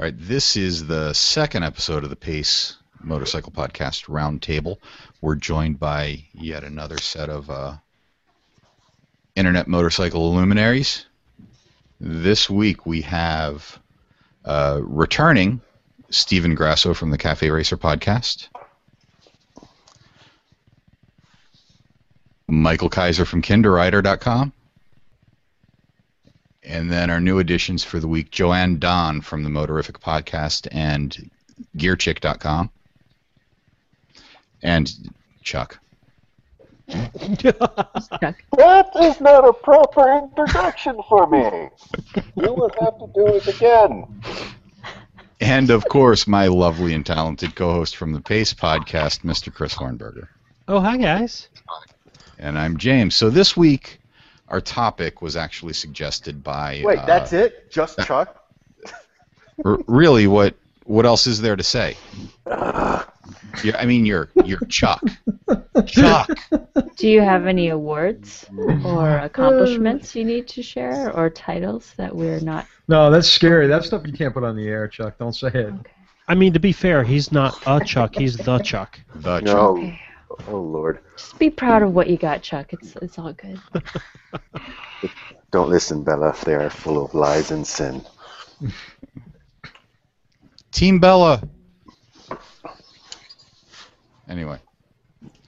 All right, this is the second episode of the Pace Motorcycle Podcast Roundtable. We're joined by yet another set of uh, internet motorcycle luminaries. This week we have uh, returning Stephen Grasso from the Cafe Racer podcast, Michael Kaiser from KinderRider.com, and then our new additions for the week, Joanne Donn from the Motorific podcast and GearChick.com, and Chuck. That is not a proper introduction for me. You will have to do it again. And of course, my lovely and talented co-host from the Pace podcast, Mr. Chris Hornberger. Oh, hi guys. And I'm James. So this week, our topic was actually suggested by. Wait, uh, that's it? Just Chuck? really, what what else is there to say? Yeah, I mean, you're you're Chuck. Chuck. Do you have any awards or accomplishments you need to share or titles that we're not? No, that's scary. That stuff you can't put on the air, Chuck. Don't say it. Okay. I mean, to be fair, he's not a Chuck. He's the Chuck. The Chuck. No. Okay. Oh, Lord. Just be proud of what you got, Chuck. It's it's all good. Don't listen, Bella. They are full of lies and sin. Team Bella. Anyway,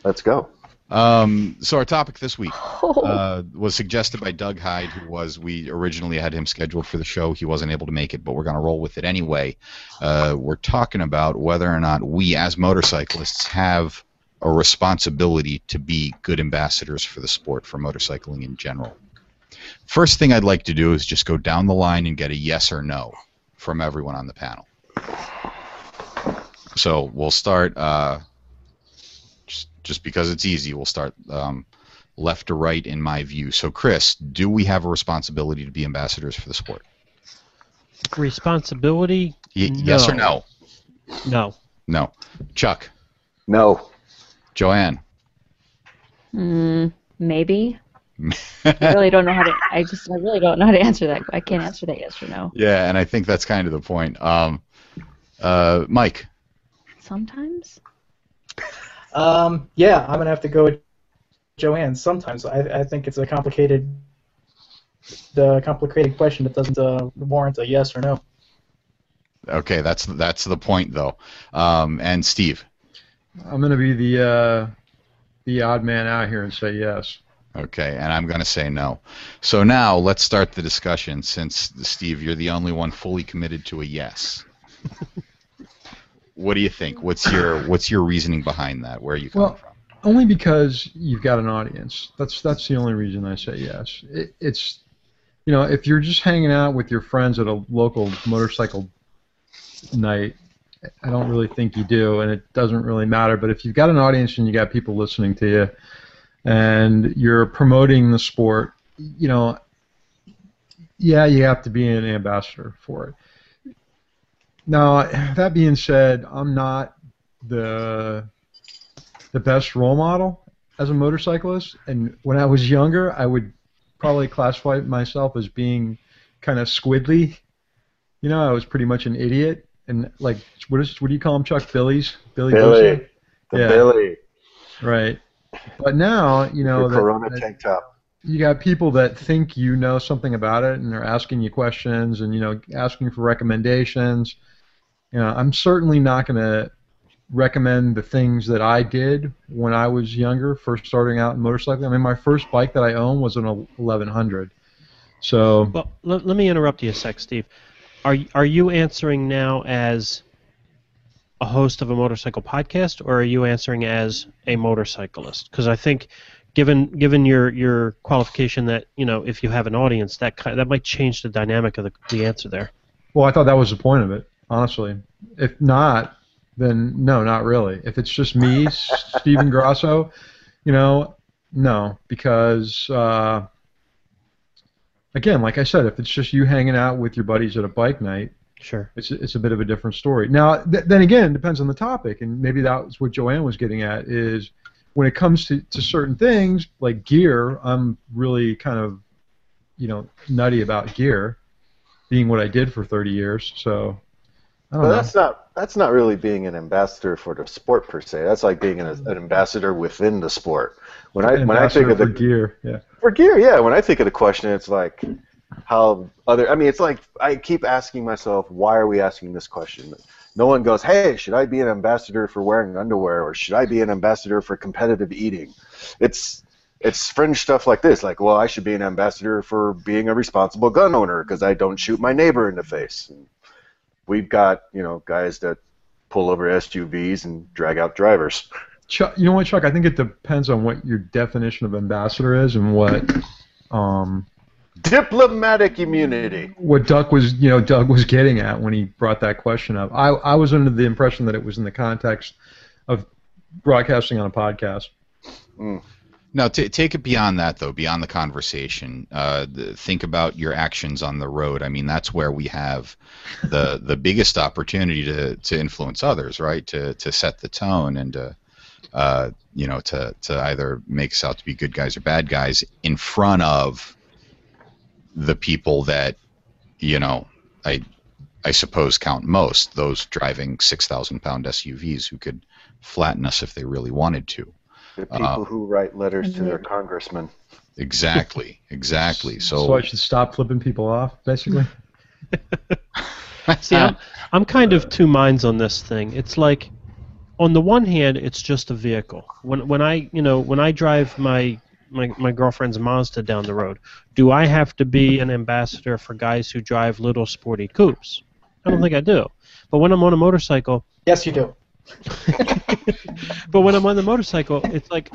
Let's go. um, so our topic this week Oh, uh, was suggested by Doug Hyde, who was we originally had him scheduled for the show. He wasn't able to make it, but we're going to roll with it anyway. Uh, we're talking about whether or not we, as motorcyclists, have a responsibility to be good ambassadors for the sport, for motorcycling in general. First thing I'd like to do is just go down the line and get a yes or no from everyone on the panel. So we'll start. Uh, just, just because it's easy, we'll start um, left to right in my view. So, Chris, do we have a responsibility to be ambassadors for the sport? Responsibility? Y- Yes or No. no? No. No. Chuck, No. Joanne. mm, maybe. I really don't know how to. I just I really don't know how to answer that. I can't answer that yes or no. Yeah, and I think that's kind of the point. Um, uh, Mike. Sometimes. Um, yeah, I'm gonna have to go with Joanne. Sometimes I, I think it's a complicated, the complicated question that doesn't uh, warrant a yes or no. Okay, that's that's the point though. Um, and Steve. I'm going to be the uh, the odd man out here and say yes. Okay, and I'm going to say no. So now let's start the discussion. Since Steve, you're the only one fully committed to a yes. what do you think? What's your what's your reasoning behind that? Where are you coming Well, from? Only because you've got an audience. That's that's the only reason I say yes. It, it's you know if you're just hanging out with your friends at a local motorcycle night, I don't really think you do, and it doesn't really matter. But if you've got an audience and you got people listening to you, and you're promoting the sport, you know, yeah, you have to be an ambassador for it. Now, that being said, I'm not the the best role model as a motorcyclist, and when I was younger, I would probably classify myself as being kind of squidly. You know, I was pretty much an idiot, and like, what is what do you call them, Chuck? Billy's Billy. Billy. Goose? The Yeah. Billy. Right. But now, you know, Your that- Corona that- tank top. you got people that think you know something about it and they're asking you questions and you know asking for recommendations you know i'm certainly not going to recommend the things that i did when i was younger first starting out in motorcycling i mean my first bike that i owned was an 1100 so Well, let, let me interrupt you a sec, Steve. Are are you answering now as a host of a motorcycle podcast, or are you answering as a motorcyclist? Because I think, given given your your qualification that you know if you have an audience, that ki- that might change the dynamic of the, the answer there. well i thought that was the point of it honestly if not then no not really if it's just me stephen grasso you know no because uh, again like i said if it's just you hanging out with your buddies at a bike night Sure. it's it's a bit of a different story. Now, th- then again, it depends on the topic, and maybe that's what Joanne was getting at is when it comes to, to certain things like gear, I'm really kind of, you know, nutty about gear, being what I did for 30 years. So, I But know. that's not that's not really being an ambassador for the sport per se. That's like being an, an ambassador within the sport. When I An when I think of the gear, yeah. For gear, yeah. When I think of the question, it's like how other. I mean, it's like I keep asking myself, why are we asking this question? No one goes, hey, should I be an ambassador for wearing underwear, or should I be an ambassador for competitive eating? It's it's fringe stuff like this, like, well, I should be an ambassador for being a responsible gun owner because I don't shoot my neighbor in the face. And we've got you know guys that pull over SUVs and drag out drivers. Chuck, you know what, Chuck? I think it depends on what your definition of ambassador is and what um, Diplomatic immunity. what Doug was, you know, Doug was getting at when he brought that question up. I, I was under the impression that it was in the context of broadcasting on a podcast. Now, t- take it beyond that, though, beyond the conversation. Uh, the, think about your actions on the road. I mean, that's where we have the the biggest opportunity to, to influence others, right? To to set the tone and to, uh, you know, to to either make us out to be good guys or bad guys in front of the people that, you know, I I suppose count most those driving six thousand pound SUVs who could flatten us if they really wanted to. The people Uh, who write letters to their congressmen. Exactly, exactly. So, So, I should stop flipping people off, basically. See, I'm, I'm kind of two minds on this thing. It's like, on the one hand, it's just a vehicle. When when I you know when I drive my my, my girlfriend's Mazda down the road, do I have to be an ambassador for guys who drive little sporty coupes? I don't think I do. But when I'm on a motorcycle, Yes, you do. but when I'm on the motorcycle, it's like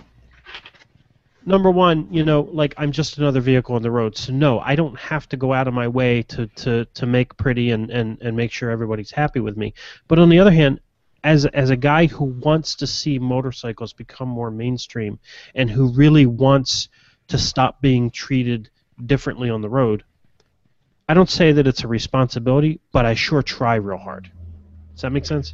number one, you know, like I'm just another vehicle on the road. So no, I don't have to go out of my way to to, to make pretty and, and, and make sure everybody's happy with me. But on the other hand, as as a guy who wants to see motorcycles become more mainstream and who really wants to stop being treated differently on the road, I don't say that it's a responsibility, but I sure try real hard. Does that make sense?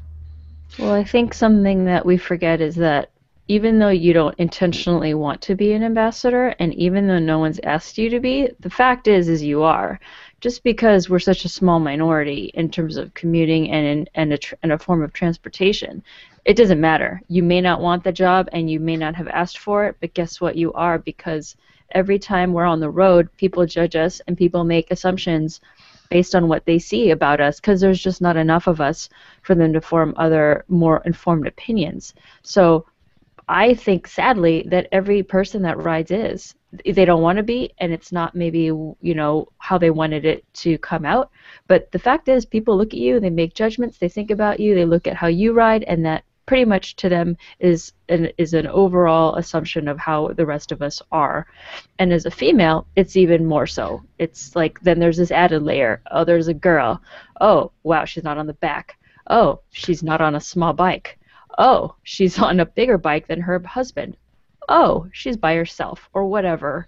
Well, I think something that we forget is that even though you don't intentionally want to be an ambassador, and even though no one's asked you to be, the fact is, is you are. Just because we're such a small minority in terms of commuting and in, and a, tr- and a form of transportation, it doesn't matter. You may not want the job, and you may not have asked for it, but guess what? You are because every time we're on the road, people judge us and people make assumptions based on what they see about us because there's just not enough of us for them to form other more informed opinions. So I think sadly that every person that rides is they don't want to be and it's not maybe you know how they wanted it to come out. But the fact is people look at you they make judgments they think about you they look at how you ride and that pretty much to them is an is an overall assumption of how the rest of us are. And as a female it's even more so. It's like then there's this added layer. Oh there's a girl. Oh wow she's not on the back. Oh she's not on a small bike. Oh she's on a bigger bike than her husband oh she's by herself or whatever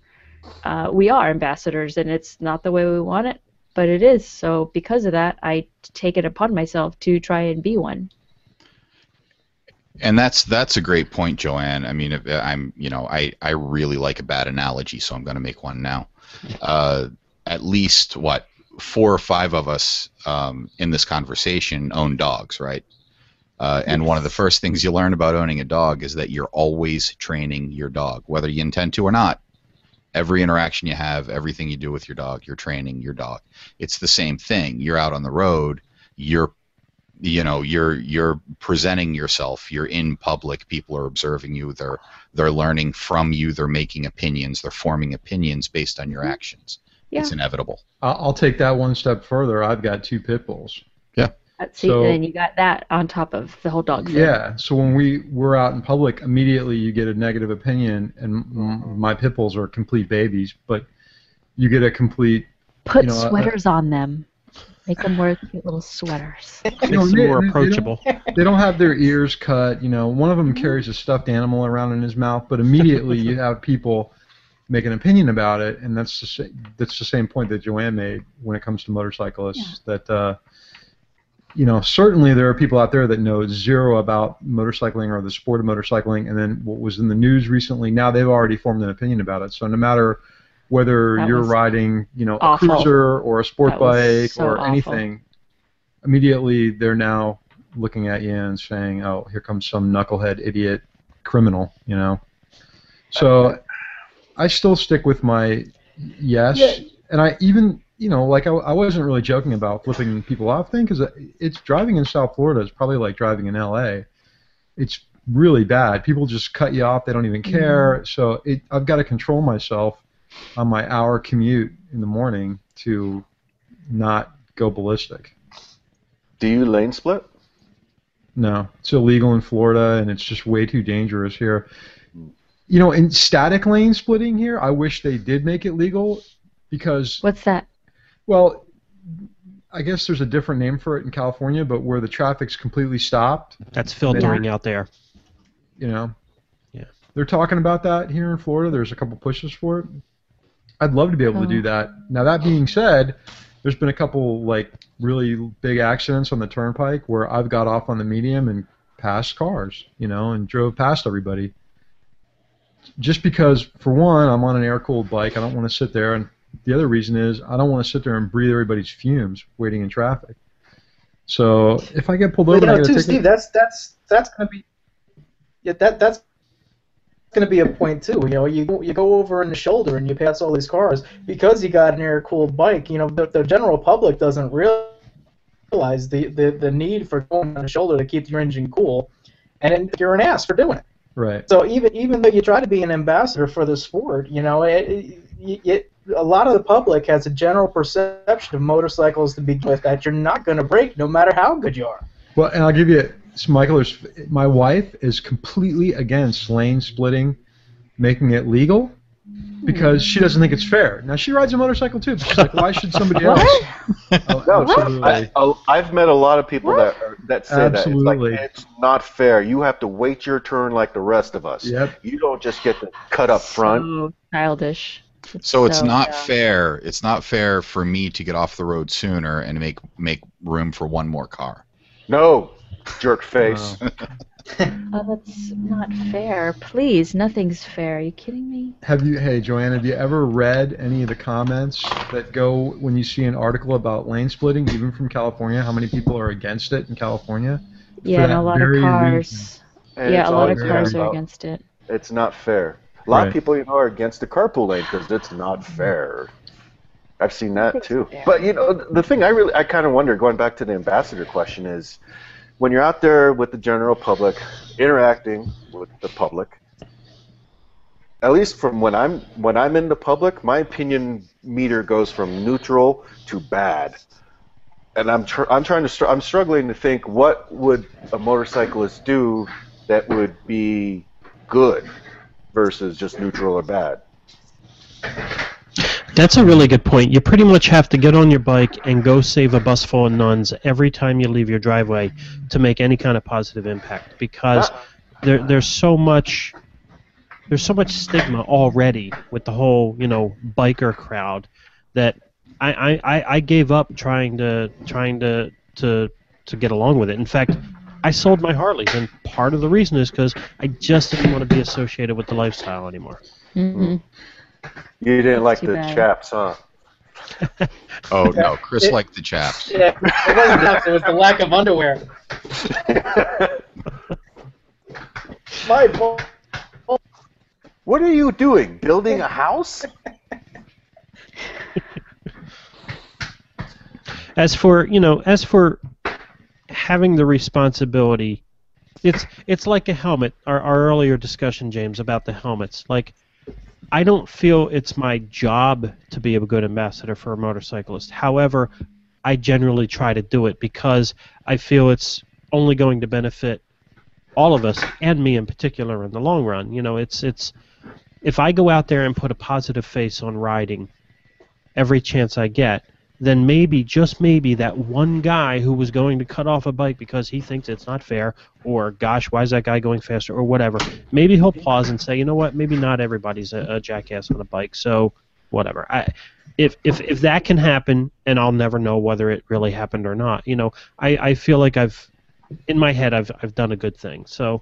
uh, we are ambassadors and it's not the way we want it but it is so because of that i take it upon myself to try and be one and that's that's a great point, Joanne. I mean, I'm you know I I really like a bad analogy, so I'm going to make one now. Uh, at least what four or five of us um, in this conversation own dogs, right? Uh, and one of the first things you learn about owning a dog is that you're always training your dog, whether you intend to or not. Every interaction you have, everything you do with your dog, you're training your dog. It's the same thing. You're out on the road, you're you know you're you're presenting yourself you're in public people are observing you they're they're learning from you they're making opinions they're forming opinions based on your actions Yeah. it's inevitable I'll, I'll take that one step further. I've got two pit bulls. See, So- and you got that on top of the whole dog thing. Yeah. So when we we're out in public, immediately you get a negative opinion, and m- my pit bulls are complete babies, but you get a complete. Put You know, sweaters on them. Make them wear cute little sweaters. You Makes know, them they- more they- they don't- approachable. They don't have their ears cut. You know, one of them carries a stuffed animal around in his mouth, but immediately you have people make an opinion about it, and that's the sa- that's the same point that Joanne made when it comes to motorcyclists. That uh, you know, certainly there are people out there that know zero about motorcycling or the sport of motorcycling, and then what was in the news recently. Now they've already formed an opinion about it. So no matter whether That you're riding, you know, awful. a cruiser or a sport That bike so or awful. anything, immediately they're now looking at you and saying, "Oh, here comes some knucklehead idiot criminal," you know. So I still stick with my yes, Yeah. and I even you know like I, I wasn't really joking about flipping people off thing because uh, it's driving in South Florida is probably like driving in L.A. It's really bad. People just cut you off. They don't even mm-hmm. care. So it, I've got to control myself on my hour commute in the morning to not go ballistic. Do you lane split? No, it's illegal in Florida, and it's just way too dangerous here. Mm. You know, in static lane splitting here, I wish they did make it legal because, What's that? Well, I guess there's a different name for it in California, but where the traffic's completely stopped, That's filtering out there. you know. Yeah. They're talking about that here in Florida. There's a couple pushes for it. I'd love to be able to do Oh. that. Now that being said, there's been a couple like really big accidents on the turnpike where I've got off on the medium and passed cars, you know, and drove past everybody. Just because, for one, I'm on an air-cooled bike, I don't want to sit there, and the other reason is I don't want to sit there and breathe everybody's fumes waiting in traffic. So if I get pulled over, you know, too, Steve, that's that's that's gonna be yeah that that's gonna be a point too. You know, you go, you go over in the shoulder and you pass all these cars because you got an air cooled bike. You know, the, the general public doesn't realize the, the the need for going on the shoulder to keep your engine cool, and you're an ass for doing it. right. So even even though you try to be an ambassador for the sport, you know, it, it, it, a lot of the public has a general perception of motorcycles to begin with that you're not going to break no matter how good you are. Well, and I'll give you, so Michael. There's, my wife is completely against lane splitting, making it legal, because she doesn't think it's fair. Now she rides a motorcycle too. But she's like, why should somebody else? Oh, No, absolutely. I, I- I've met a lot of people that are, that say Absolutely. that it's like it's not fair. You have to wait your turn like the rest of us. Yep. You don't just get to cut up front. So childish. So it's So, not yeah. fair. It's not fair for me to get off the road sooner and make make room for one more car. No, jerk face. Oh, that's not fair. Please, nothing's fair. Are you kidding me? Have you, hey Joanne, have you ever read any of the comments that go when you see an article about lane splitting, even from California? How many people are against it in California? Yeah, and a lot of cars. And Yeah, a lot of cars are about- against it. It's not fair. A lot Right. of people, you know, are against the carpool lane because it's not mm-hmm. fair. I've seen that too. But you know, the thing I really, I kind of wonder, going back to the ambassador question, is when you're out there with the general public, interacting with the public. At least from when I'm when I'm in the public, my opinion meter goes from neutral to bad. And I'm tr- I'm trying to str- I'm struggling to think what would a motorcyclist do that would be good versus just neutral or bad. That's a really good point. You pretty much have to get on your bike and go save a bus full of nuns every time you leave your driveway to make any kind of positive impact because there, there's so much there's so much stigma already with the whole you know biker crowd that I, I, I- gave up trying to trying to, to to get along with it. In fact, I sold my Harleys, and part of the reason is because I just didn't want to be associated with the lifestyle anymore. hmm You didn't like too the bad. chaps, huh? Oh no, Chris It- liked the chaps. Yeah, it wasn't that. It was the lack of underwear. My boy, what are you doing? Building a house? as for you know as for having the responsibility it's it's like a helmet our, our earlier discussion james about the helmets. Like i don't feel it's my job to be a good ambassador for a motorcyclist. However i generally try to do it because i feel it's only going to benefit all of us and me in particular in the long run. You know it's it's if i go out there and put a positive face on riding every chance i get then maybe, just maybe, that one guy who was going to cut off a bike because he thinks it's not fair, or gosh, why is that guy going faster, or whatever, maybe he'll pause and say, you know what, maybe not everybody's a, a jackass on a bike, so whatever. I, if, if, if that can happen, and I'll never know whether it really happened or not, you know, I, I feel like I've, in my head, I've, I've done a good thing. So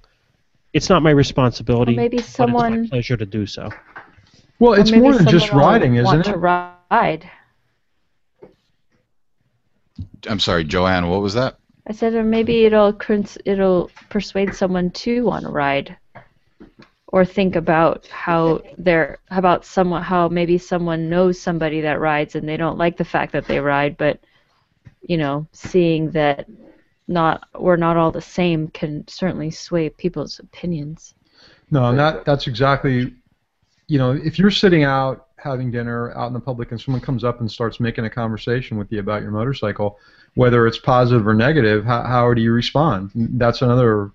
it's not my responsibility, Or maybe but it's someone- my pleasure to do so. Well, it's more than just riding, isn't to it? ride. I'm sorry, Joanne. What was that? I said, or maybe it'll it'll persuade someone to want to ride, or think about how they're about someone how maybe someone knows somebody that rides and they don't like the fact that they ride, but you know, seeing that not we're not all the same can certainly sway people's opinions. No, and that that's exactly, you know, if you're sitting out having dinner out in the public and someone comes up and starts making a conversation with you about your motorcycle, whether it's positive or negative, how, how do you respond? That's another,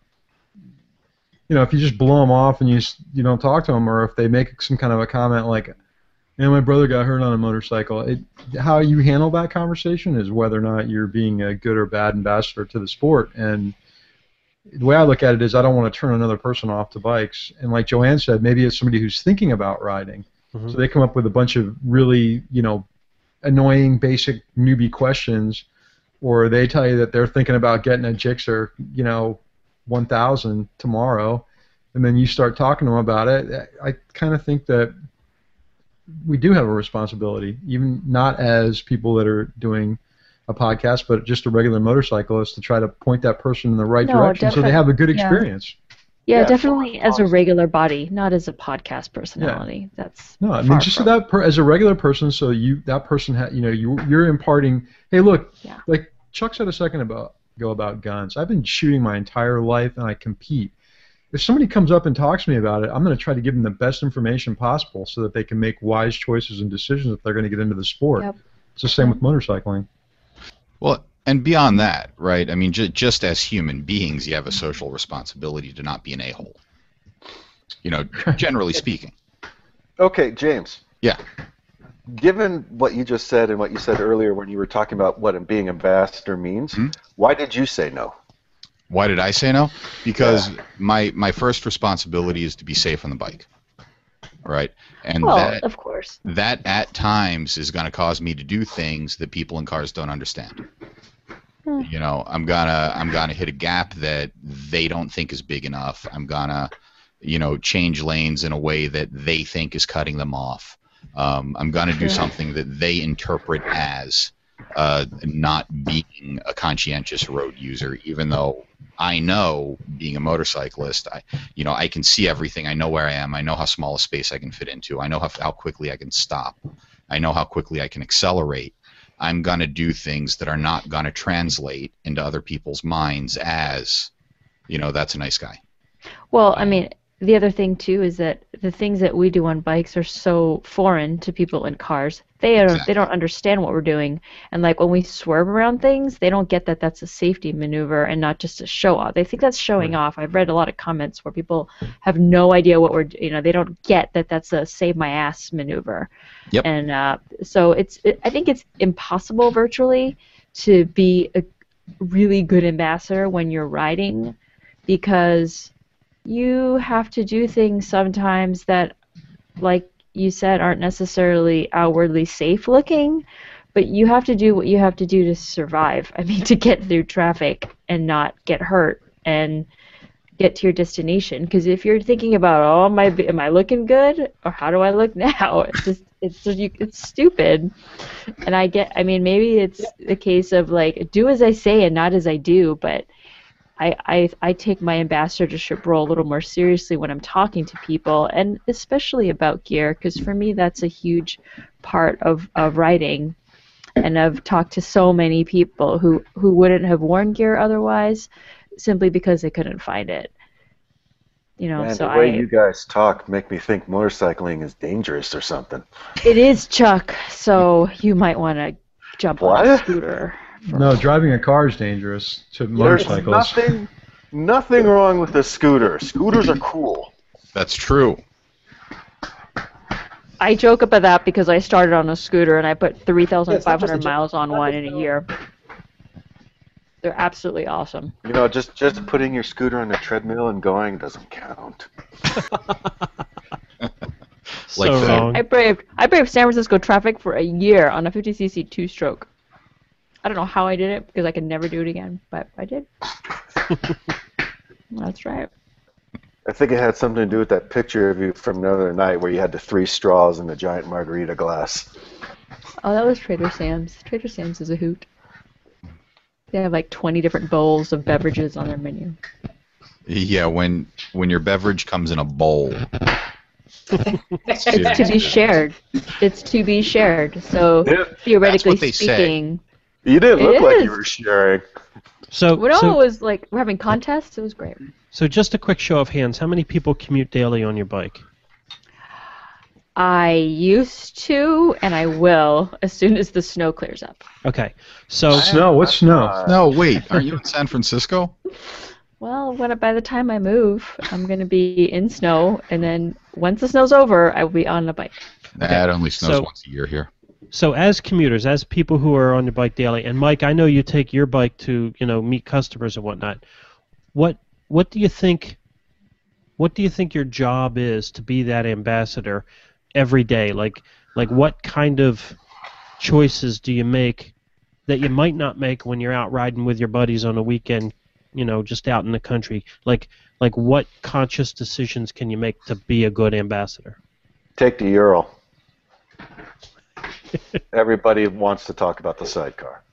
you know, if you just blow them off and you you don't talk to them, or if they make some kind of a comment like, "Yeah, my brother got hurt on a motorcycle," it, how you handle that conversation is whether or not you're being a good or bad ambassador to the sport. And the way I look at it is, I don't want to turn another person off to bikes. And like Joanne said, maybe it's somebody who's thinking about riding, Mhm. so they come up with a bunch of really, you know, annoying, basic newbie questions, or they tell you that they're thinking about getting a Gixxer, you know, 1000 tomorrow, and then you start talking to them about it. I kind of think that we do have a responsibility, even not as people that are doing a podcast, but just a regular motorcyclist, to try to point that person in the right No, direction so they have a good experience. Yeah, Yeah, definitely as a regular body, not as a podcast personality. Yeah. That's No, I mean just so from- that per, as a regular person, so you that person ha, you know you you're imparting. Hey, look, Yeah. like Chuck said a second about ago about guns. I've been shooting my entire life, and I compete. If somebody comes up and talks to me about it, I'm going to try to give them the best information possible so that they can make wise choices and decisions if they're going to get into the sport. Yep. It's the same with motorcycling. Well, and beyond that, right? I mean, ju- just as human beings, you have a social responsibility to not be an a-hole. You know, generally speaking. Okay, James. Yeah. Given what you just said and what you said earlier when you were talking about what being ambassador means, Hmm? why did you say no? Why did I say no? Because my my first responsibility is to be safe on the bike. Right? And well, that of course. that at times is going to cause me to do things that people in cars don't understand. Hmm. You know, I'm gonna I'm gonna hit a gap that they don't think is big enough. I'm gonna, you know, change lanes in a way that they think is cutting them off. Um, I'm gonna do something that they interpret as uh, not being a conscientious road user, even though I know being a motorcyclist, I, you know, I can see everything. I know where I am. I know how small a space I can fit into. I know how, how quickly I can stop. I know how quickly I can accelerate. I'm going to do things that are not going to translate into other people's minds as, you know, that's a nice guy. Well, I mean, the other thing too is that the things that we do on bikes are so foreign to people in cars. They don't Exactly. they don't understand what we're doing, and like when we swerve around things, they don't get that that's a safety maneuver and not just a show off. They think that's showing off. I've read a lot of comments where people have no idea what we're you know they don't get that that's a save my ass maneuver. Yep. And uh, so it's it, I think it's impossible virtually to be a really good ambassador when you're riding because you have to do things sometimes that, like you said, aren't necessarily outwardly safe looking, but you have to do what you have to do to survive. I mean, to get through traffic and not get hurt and get to your destination. Because if you're thinking about, oh, am I, am I looking good or how do I look now? It's just, it's you, it's stupid. And I get, I mean, maybe it's the case of like, do as I say and not as I do, but I, I, I take my ambassadorship role a little more seriously when I'm talking to people, and especially about gear, because for me that's a huge part of, of writing. And I've talked to so many people who, who wouldn't have worn gear otherwise, simply because they couldn't find it. You know, Man, so the way I. you guys talk make me think motorcycling is dangerous or something. It is Chuck, so you might want to jump on a scooter. No, driving a car is dangerous to There's motorcyclists. nothing, nothing wrong with a scooter. Scooters are cool. That's true. I joke about that because I started on a scooter and I put 3,500 it's not just a joke. miles on one in a year. They're absolutely awesome. You know, just just putting your scooter on a treadmill and going doesn't count. So Like the- wrong. I braved I braved San Francisco traffic for a year on a 50cc two-stroke. I don't know how I did it because I could never do it again, but I did. That's right. I think it had something to do with that picture of you from the other night where you had the three straws in the giant margarita glass. Oh, that was Trader Sam's. Trader Sam's is a hoot. They have like 20 different bowls of beverages on their menu. Yeah, when when your beverage comes in a bowl. It's to be shared. It's to be shared. So Yeah. theoretically they say. speaking, You didn't look It like you were sharing. So, when it so, was like we're having contests, it was great. so just a quick show of hands. How many people commute daily on your bike? I used to, and I will as soon as the snow clears up. Okay. So, Snow? What's snow? No, wait, aren't you in San Francisco? Well, when by the time I move, I'm going to be in snow, and then once the snow's over, I will be on a bike. That only snows So- once a year here. So as commuters, as people who are on your bike daily, and Mike, I know you take your bike to you know meet customers and whatnot. What what do you think? What do you think your job is to be that ambassador every day? Like like what kind of choices do you make that you might not make when you're out riding with your buddies on a weekend? You know, just out in the country. Like like what conscious decisions can you make to be a good ambassador? Take the Ural. Everybody wants to talk about the sidecar.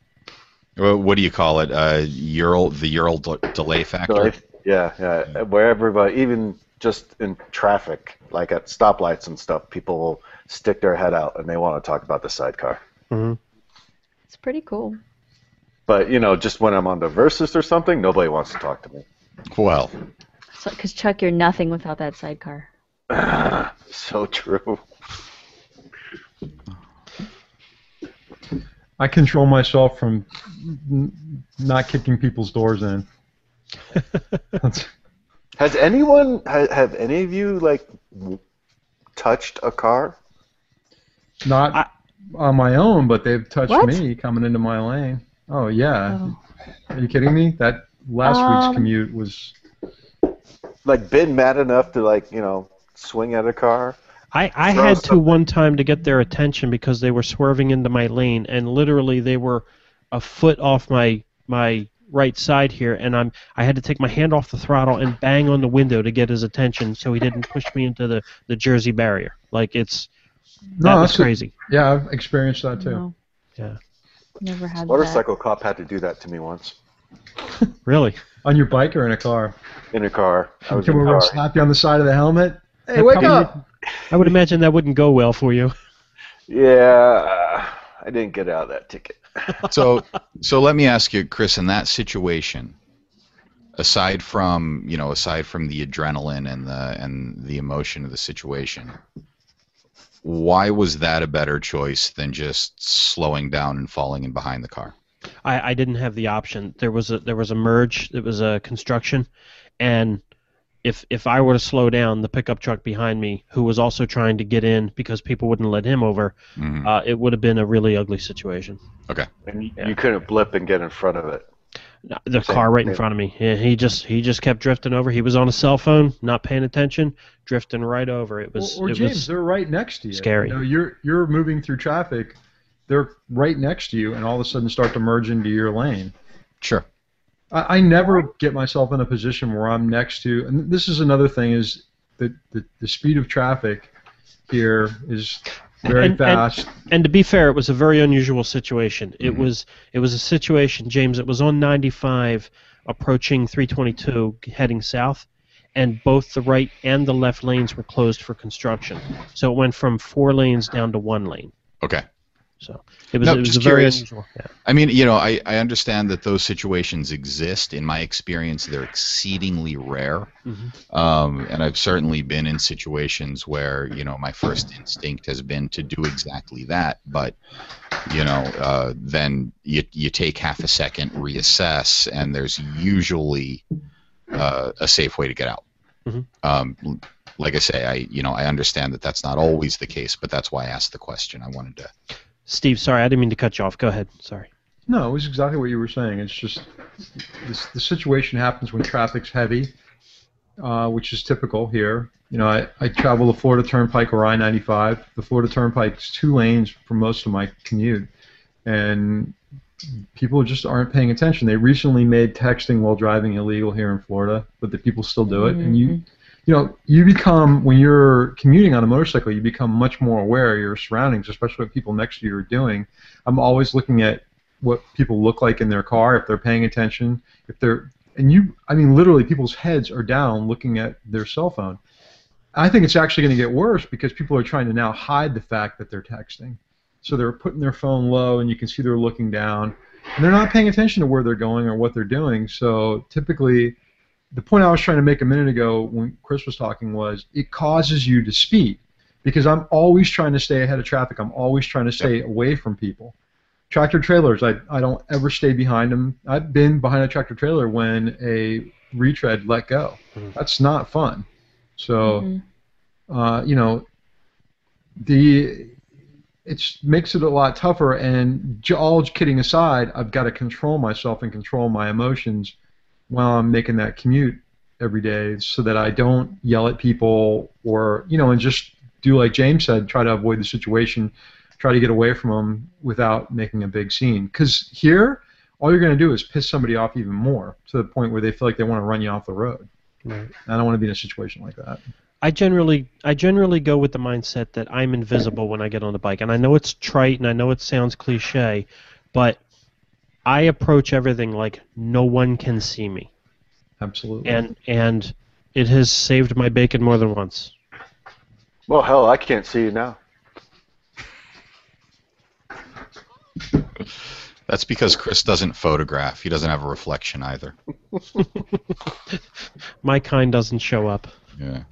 Well, What do you call it? Uh, Ural, the Ural de- delay factor. Yeah, yeah. Where everybody, even just in traffic, like at stoplights and stuff, people will stick their head out and they want to talk about the sidecar. hmm It's pretty cool. But you know, just when I'm on the Versys or something, nobody wants to talk to me. Well, Because Chuck, you're nothing without that sidecar. so true. I control myself from n- not kicking people's doors in. Has anyone, ha, have any of you like w- touched a car? not I- on my own, but they've touched What? me coming into my lane. Oh yeah. Oh. Are you kidding me? That last Um, week's commute was Like been mad enough to like you know swing at a car? I, I Throw had to something. one time to get their attention because they were swerving into my lane and literally they were a foot off my my right side here and I'm I had to take my hand off the throttle and bang on the window to get his attention so he didn't push me into the, the Jersey barrier. Like it's no, was that's a- crazy. yeah, I've experienced that too. No. Yeah. Never had that. Motorcycle cop had to do that to me once Really? On your bike or in a car? in a car. I was Come in a over and car. slap you on the side of the helmet. Hey, That wake probably- up! I would imagine that wouldn't go well for you. Yeah, uh, I didn't get out of that ticket. so so let me ask you, Chris, in that situation, aside from you know aside from the adrenaline and the and the emotion of the situation, why was that a better choice than just slowing down and falling in behind the car? I, I didn't have the option. There was a there was a merge. It was a construction, and if if I were to slow down, the pickup truck behind me, who was also trying to get in because people wouldn't let him over, Mhm. uh, it would have been a really ugly situation. And you, Yeah. you couldn't blip and get in front of it. The Same, car right in front of me. Yeah, he just he just kept drifting over. He was on a cell phone, not paying attention, drifting right over. It was or, or it James, was they're right next to you. scary. You know, you're you're moving through traffic. They're right next to you, and all of a sudden start to merge into your lane. Sure. I, I never get myself in a position where I'm next to, and this is another thing, is that the, the speed of traffic here is very And- and- fast. and to be fair, it was a very unusual situation. It Mhm. was it was a situation, James. It was on 95, approaching 322, heading south, and both the right and the left lanes were closed for construction. So it went from four lanes down to one lane. Okay. So it was No, it was just curious. unusual. Yeah. I mean, you know, I, I understand that those situations exist. In my experience, they're exceedingly rare. Mhm. Um, and I've certainly been in situations where, you know, my first instinct has been to do exactly that. But, you know, uh, then you, you take half a second, reassess, and there's usually uh, a safe way to get out. Mhm. Um, like I say, I you know I understand that that's not always the case, but that's why I asked the question. I wanted to. Steve, sorry, I didn't mean to cut you off. Go ahead. Sorry. No, it was exactly what you were saying. It's just this, the situation happens when traffic's heavy, uh, which is typical here. You know, I, I travel the Florida Turnpike or I-95. The Florida Turnpike's two lanes for most of my commute, and people just aren't paying attention. They recently made texting while driving illegal here in Florida, but the people still do it. And you, you know, you become when you're commuting on a motorcycle, you become much more aware of your surroundings, especially what people next to you are doing. I'm always looking at what people look like in their car if they're paying attention. If they're and you, I mean, literally, people's heads are down looking at their cell phone. I think it's actually going to get worse because people are trying to now hide the fact that they're texting. So they're putting their phone low, and you can see they're looking down, and they're not paying attention to where they're going or what they're doing. So typically, the point I was trying to make a minute ago when Chris was talking was it causes you to speed because I'm always trying to stay ahead of traffic. I'm always trying to stay away from people. Tractor trailers, I, I don't ever stay behind them. I've been behind a tractor trailer when a retread let go. Mhm. That's not fun. So, Mhm. uh, you know, the it makes it a lot tougher. And all kidding aside, I've got to control myself and control my emotions while I'm making that commute every day, so that I don't yell at people or you know, and just do like James said, try to avoid the situation, try to get away from them without making a big scene. Because here, all you're going to do is piss somebody off even more to the point where they feel like they want to run you off the road. Right. I don't want to be in a situation like that. I generally I generally go with the mindset that I'm invisible when I get on the bike, and I know it's trite and I know it sounds cliche, but I approach everything like no one can see me, Absolutely. and and it has saved my bacon more than once. Well, hell, I can't see you now. That's because Chris doesn't photograph. He doesn't have a reflection either. My kind doesn't show up. Yeah.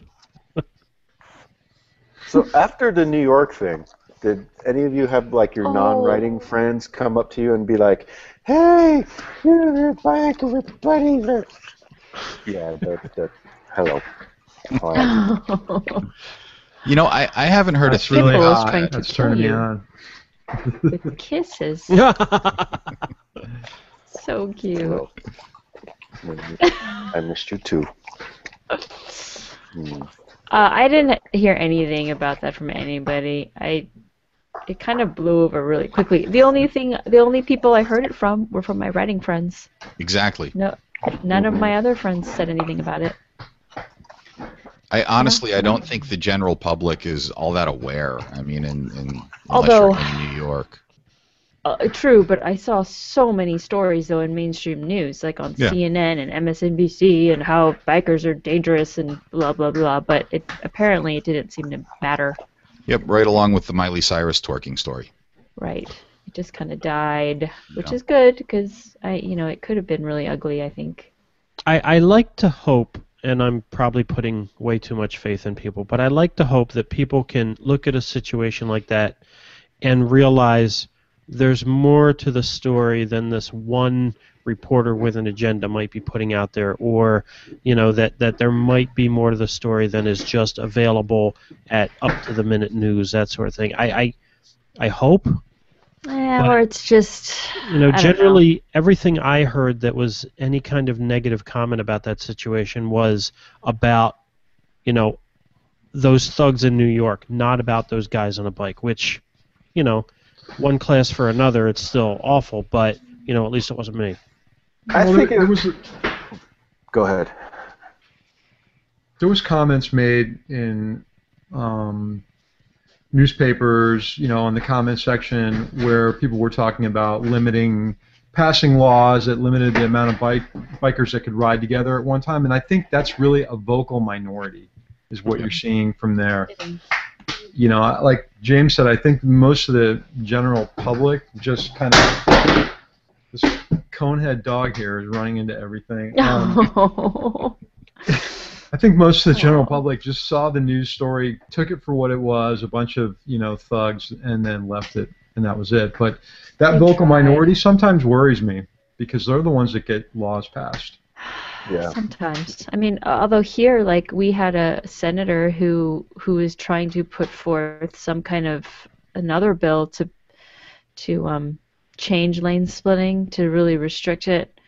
So after the New York thing, did any of you have like your Oh. non-writing friends come up to you and be like, "Hey, you're back with buddy"? Yeah, that, that. Hello. You know, I, I haven't heard That's a thing really People is trying to That's kill turning me on. With kisses. So cute. hello. I missed you too. Hmm. Uh, I didn't hear anything about that from anybody. I it kind of blew over really quickly. The only thing, the only people I heard it from were from my writing friends. exactly. No, none of my other friends said anything about it. I honestly, I don't think the general public is all that aware. I mean, in, in Although- in New York. Uh, true, but I saw so many stories though in mainstream news, like on Yeah. CNN and MSNBC, and how bikers are dangerous and blah blah blah. But it apparently it didn't seem to matter. Yep, right along with the Miley Cyrus twerking story. Right. It just kind of died, which Yeah. is good because I, you know, it could have been really ugly. I think. I, I like to hope, and I'm probably putting way too much faith in people, but I like to hope that people can look at a situation like that and realize there's more to the story than this one reporter with an agenda might be putting out there, or you know that that there might be more to the story than is just available at up to the minute news, that sort of thing. I I, I hope Yeah, But- or it's just. you know, generally everything I heard that was any kind of negative comment about that situation was about, you know, those thugs in New York, not about those guys on a bike. Which, you know, one class for another, it's still awful, but you know, at least it wasn't me. I Well, think there, it there was Go ahead. there was comments made in um, newspapers, you know, in the comment section where people were talking about limiting passing laws that limited the amount of bike bikers that could ride together at one time, and I think that's really a vocal minority, is what you're seeing from there. You know, like James said, I think most of the general public just kind of conehead dog here is running into everything. Um, I think most of the general public just saw the news story, took it for what it was, a bunch of you know thugs, and then left it, and that was it. But that They vocal tried. minority sometimes worries me because they're the ones that get laws passed. Yeah. Sometimes. I mean, although here, like, we had a senator who who was trying to put forth some kind of another bill to to um, change lane splitting to really restrict it,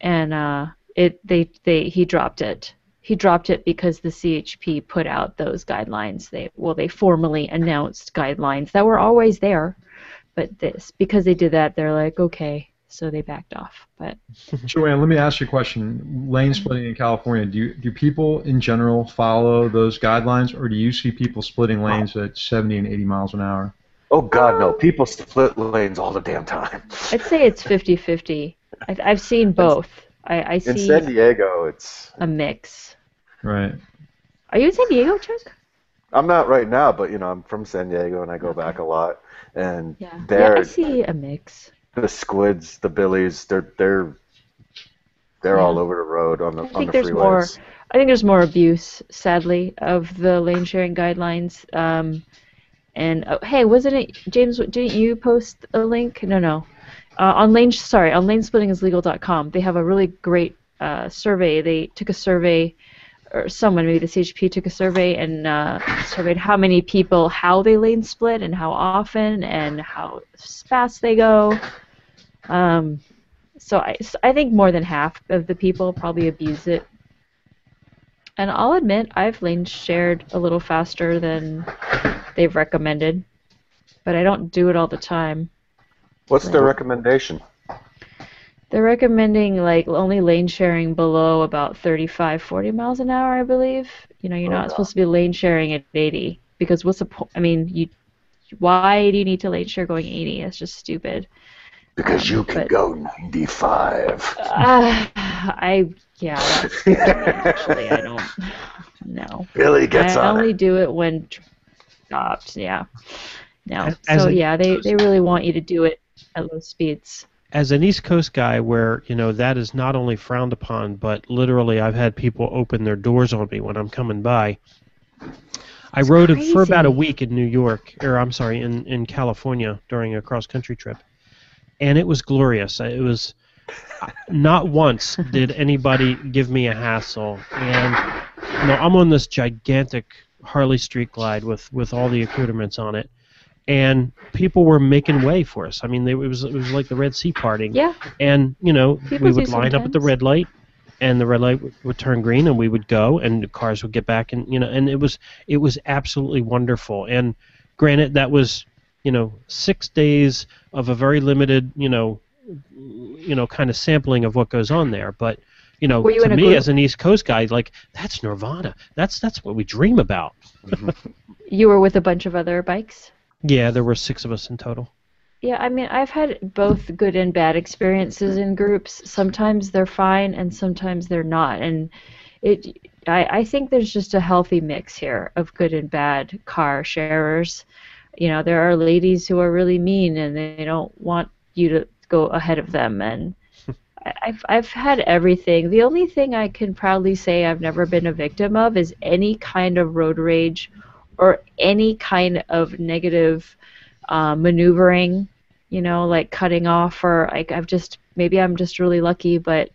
and uh, it they they he dropped it. He dropped it because the CHP put out those guidelines. They well, they formally announced guidelines that were always there, but this because they did that, they're like, okay, so they backed off. But Joanne, let me ask you a question. Lane splitting in California, do you, do people in general follow those guidelines, or do you see people splitting lanes at 70 and 80 miles an hour? Oh God, no! People split lanes all the damn time. I'd say it's 50-50. I, I've seen both. I, I In San Diego, it's. a mix. Right. Are you in San Diego, Chuck? I'm not right now, but you know, I'm from San Diego and I go back a lot. And Yeah. Yeah, I see a mix. the squids, the billies, they're they're they're Yeah. all over the road on the I on think the there's more- I think there's more abuse, sadly, of the lane sharing guidelines. Um, and oh, hey, wasn't it James? Didn't you post a link? No, no. Uh, on lane, sorry, on lanesplittingislegal.com, they have a really great uh, survey. They took a survey, or someone, maybe the CHP took a survey and uh, surveyed how many people, how they lane split, and how often, and how fast they go. Um, so I, I think more than half of the people probably abuse it. And I'll admit, I've lane shared a little faster than they've recommended, but I don't do it all the time. What's their recommendation? They're recommending like only lane sharing below about 35, 40 miles an hour, I believe. You know, you're Oh, not wow. supposed to be lane sharing at 80 because what's the point? I mean, you why do you need to lane share going 80? That's just stupid. Because you can go 95. Uh, I yeah, that's actually. I don't know. Billy I gets on only it. do it when stopped. Yeah. No. As- so a- yeah, they they really want you to do it at low speeds. as an East Coast guy, where you know that is not only frowned upon, but literally I've had people open their doors on me when I'm coming by. I rode for about a week in New York, or I'm sorry, in in California during a cross country trip, and it was glorious. It was uh, not once did anybody give me a hassle, and you know I'm on this gigantic Harley Street Glide with with all the accoutrements on it, and people were making way for us. I mean, they, it was it was like the Red Sea parting. Yeah. And you know, People we would line up at the red light, and the red light would, would turn green, and we would go, and the cars would get back, and you know, and it was it was absolutely wonderful. And granted, that was you know six days of a very limited you know you know kind of sampling of what goes on there, but. You know, you to me group? as an East Coast guy, like that's Nirvana. That's that's what we dream about. Mm-hmm. You were with a bunch of other bikes. Yeah, there were six of us in total. Yeah, I mean, I've had both good and bad experiences in groups. Sometimes they're fine, and sometimes they're not. And it, I, I think there's just a healthy mix here of good and bad car sharers. You know, there are ladies who are really mean, and they don't want you to go ahead of them. And I- I've, I've had everything. The only thing I can proudly say I've never been a victim of is any kind of road rage or any kind of negative uh, maneuvering, you know, like cutting off or like I've just maybe I'm just really lucky, but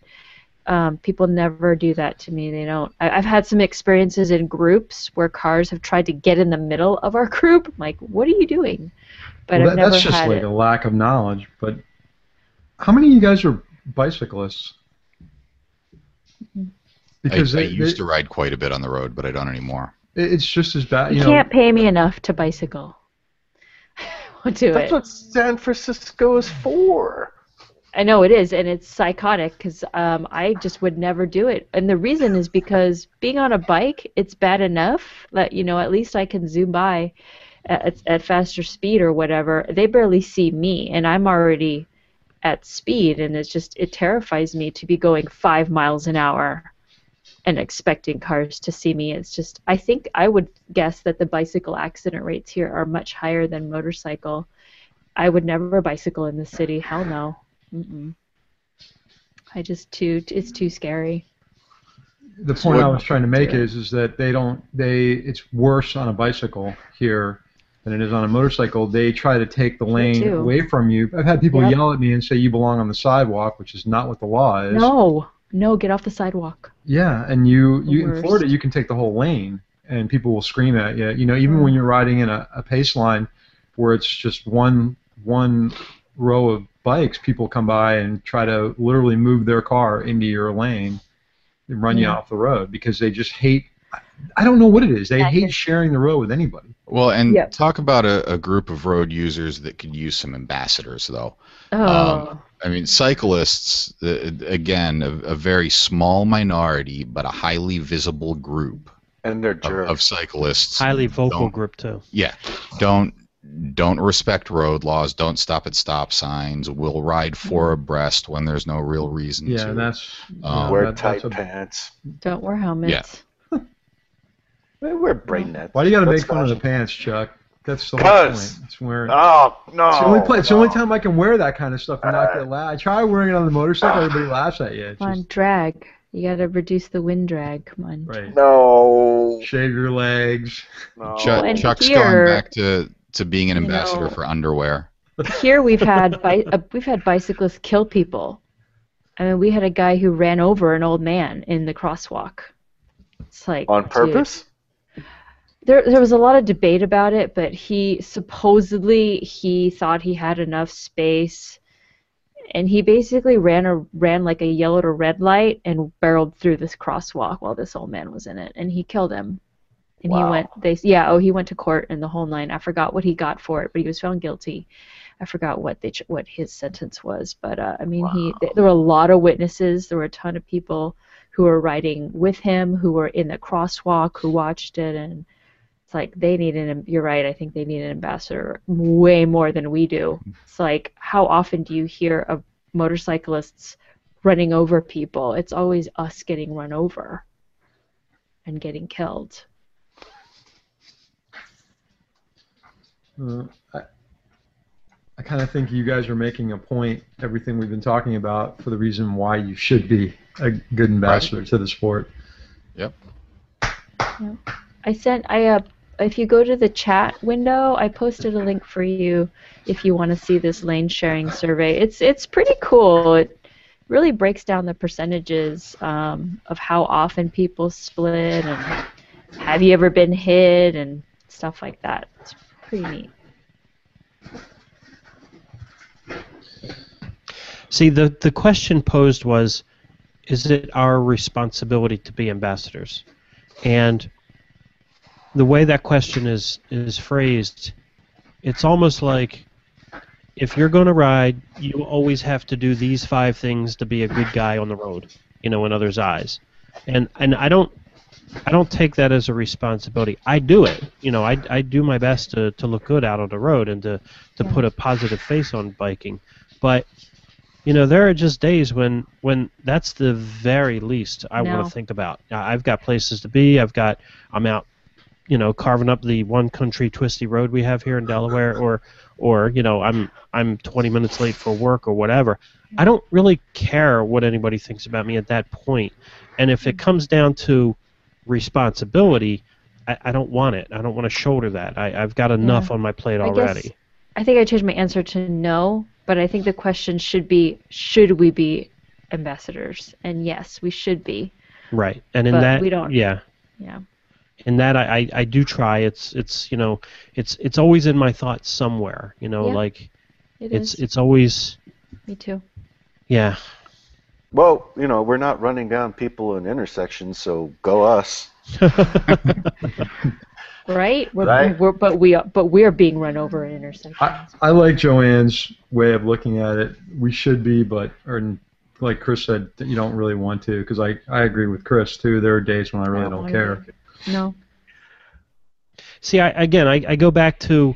um, people never do that to me. They don't. I, I've had some experiences in groups where cars have tried to get in the middle of our group. I'm like, what are you doing? But Well, I've that- never that's just had like it. a lack of knowledge. But how many of you guys are bicyclists? Because I, I they- used they- to ride quite a bit on the road, but I don't anymore. it's just as bad. You You know, can't pay me enough to bicycle. I'll do That's it. what San Francisco is for. I know it is, and it's psychotic because um, I just would never do it. And the reason is because being on a bike, it's bad enough that you know at least I can zoom by at, at faster speed or whatever. They barely see me, and I'm already at speed, and it's just it terrifies me to be going five miles an hour and expecting cars to see me. It's just I think I would guess that the bicycle accident rates here are much higher than motorcycle. I would never bicycle in the city. Hell no. Mm-mm. I just too it's too scary. the point I what- was trying to make is is that they don't they it's worse on a bicycle here than it is on a motorcycle. They try to take the lane away from you. I've had people Yep. yell at me and say you belong on the sidewalk, which is not what the law is. No, no, get off the sidewalk. Yeah, and you, The you in. Florida you can take the whole lane and people will scream at you. You know, even Mm. when you're riding in a, a pace line where it's just one one row of bikes, people come by and try to literally move their car into your lane and run you off the road because they just hate I- I don't know what it is. They Yeah, hate 'cause- sharing the road with anybody. Well, and Yep. talk about a, a group of road users that could use some ambassadors, though. Oh, I mean, cyclists, uh, again, a, a very small minority, but a highly visible group And they're of, jerks. of cyclists. Highly vocal group too. Yeah, don't don't respect road laws, don't stop at stop signs, will ride four abreast when there's no real reason Yeah, to. and that's Um, yeah, Wear that- tight that's a- pants. Don't wear helmets. Eh, Wear braid nets. Why do you got to That's make fun of the pants, Chuck? That's the whole point. 'Cause- It's wearing. Oh no! it's the only, pla- it's the only time I can wear that kind of stuff and not get uh, laughed. I try wearing it on the motorcycle, everybody uh, laughs at you. It's Come on, just, drag. You gotta reduce the wind drag. Come on. right. No. Shave your legs. no. Chuck, and Chuck's here- going back to, to being an you ambassador know- for underwear. Here we've had bi- uh, we've had bicyclists kill people. I mean, we had a guy who ran over an old man in the crosswalk. It's like On dude. There, there was a lot of debate about it, but he supposedly he thought he had enough space, and he basically ran a ran like a yellow to red light and barreled through this crosswalk while this old man was in it, and he killed him. And he went, they yeah, oh, he went to court and the whole nine. I forgot what he got for it, but he was found guilty. I forgot what they what his sentence was, but uh, I mean, he th- there were a lot of witnesses. There were a ton of people who were riding with him, who were in the crosswalk, who watched it, and it's like they need an. You're right. I think they need an ambassador way more than we do. It's like how often do you hear of motorcyclists running over people? It's always us getting run over and getting killed. Uh, I, I kind of think you guys are making a point, everything we've been talking about, for the reason why you should be a good ambassador to the sport. Yep. I sent. I uh, if you go to the chat window, I posted a link for you if you want to see this lane sharing survey. It's it's pretty cool. It really breaks down the percentages um, of how often people split and have you ever been hit and stuff like that. It's pretty neat. See, the, the question posed was, is it our responsibility to be ambassadors? And the way that question is is phrased, it's almost like if you're going to ride, you always have to do these five things to be a good guy on the road, you know, in others' eyes. And and I don't I don't take that as a responsibility. I do it. You know, I, I do my best to, to look good out on the road and to, to put a positive face on biking. But you know, there are just days when when that's the very least I want to think about. I've got places to be. I've got I'm out, you know, carving up the one country twisty road we have here in Delaware, or or you know, I'm I'm 20 minutes late for work or whatever. I don't really care what anybody thinks about me at that point. And if it mm-hmm. comes down to responsibility, I, I don't want it. I don't want to shoulder that. I, I've got enough on my plate I guess- already. I think I changed my answer to no, but I think the question should be should we be ambassadors? And yes, we should be. Right. And in But that we don't- yeah. Yeah. In that I, I, I do try. It's it's you know it's it's always in my thoughts somewhere. You know, Yeah, like It it's is. it's always Me too. yeah. Well, you know, we're not running down people in intersections, so go us. Right? We're, Right. We're, but we are, but we're being run over at intersections. I, I like Joanne's way of looking at it. We should be, but or like Chris said, you don't really want to. Because I, I agree with Chris too. There are days when I really don't don't wanna care. No. See, I, again, I, I go back to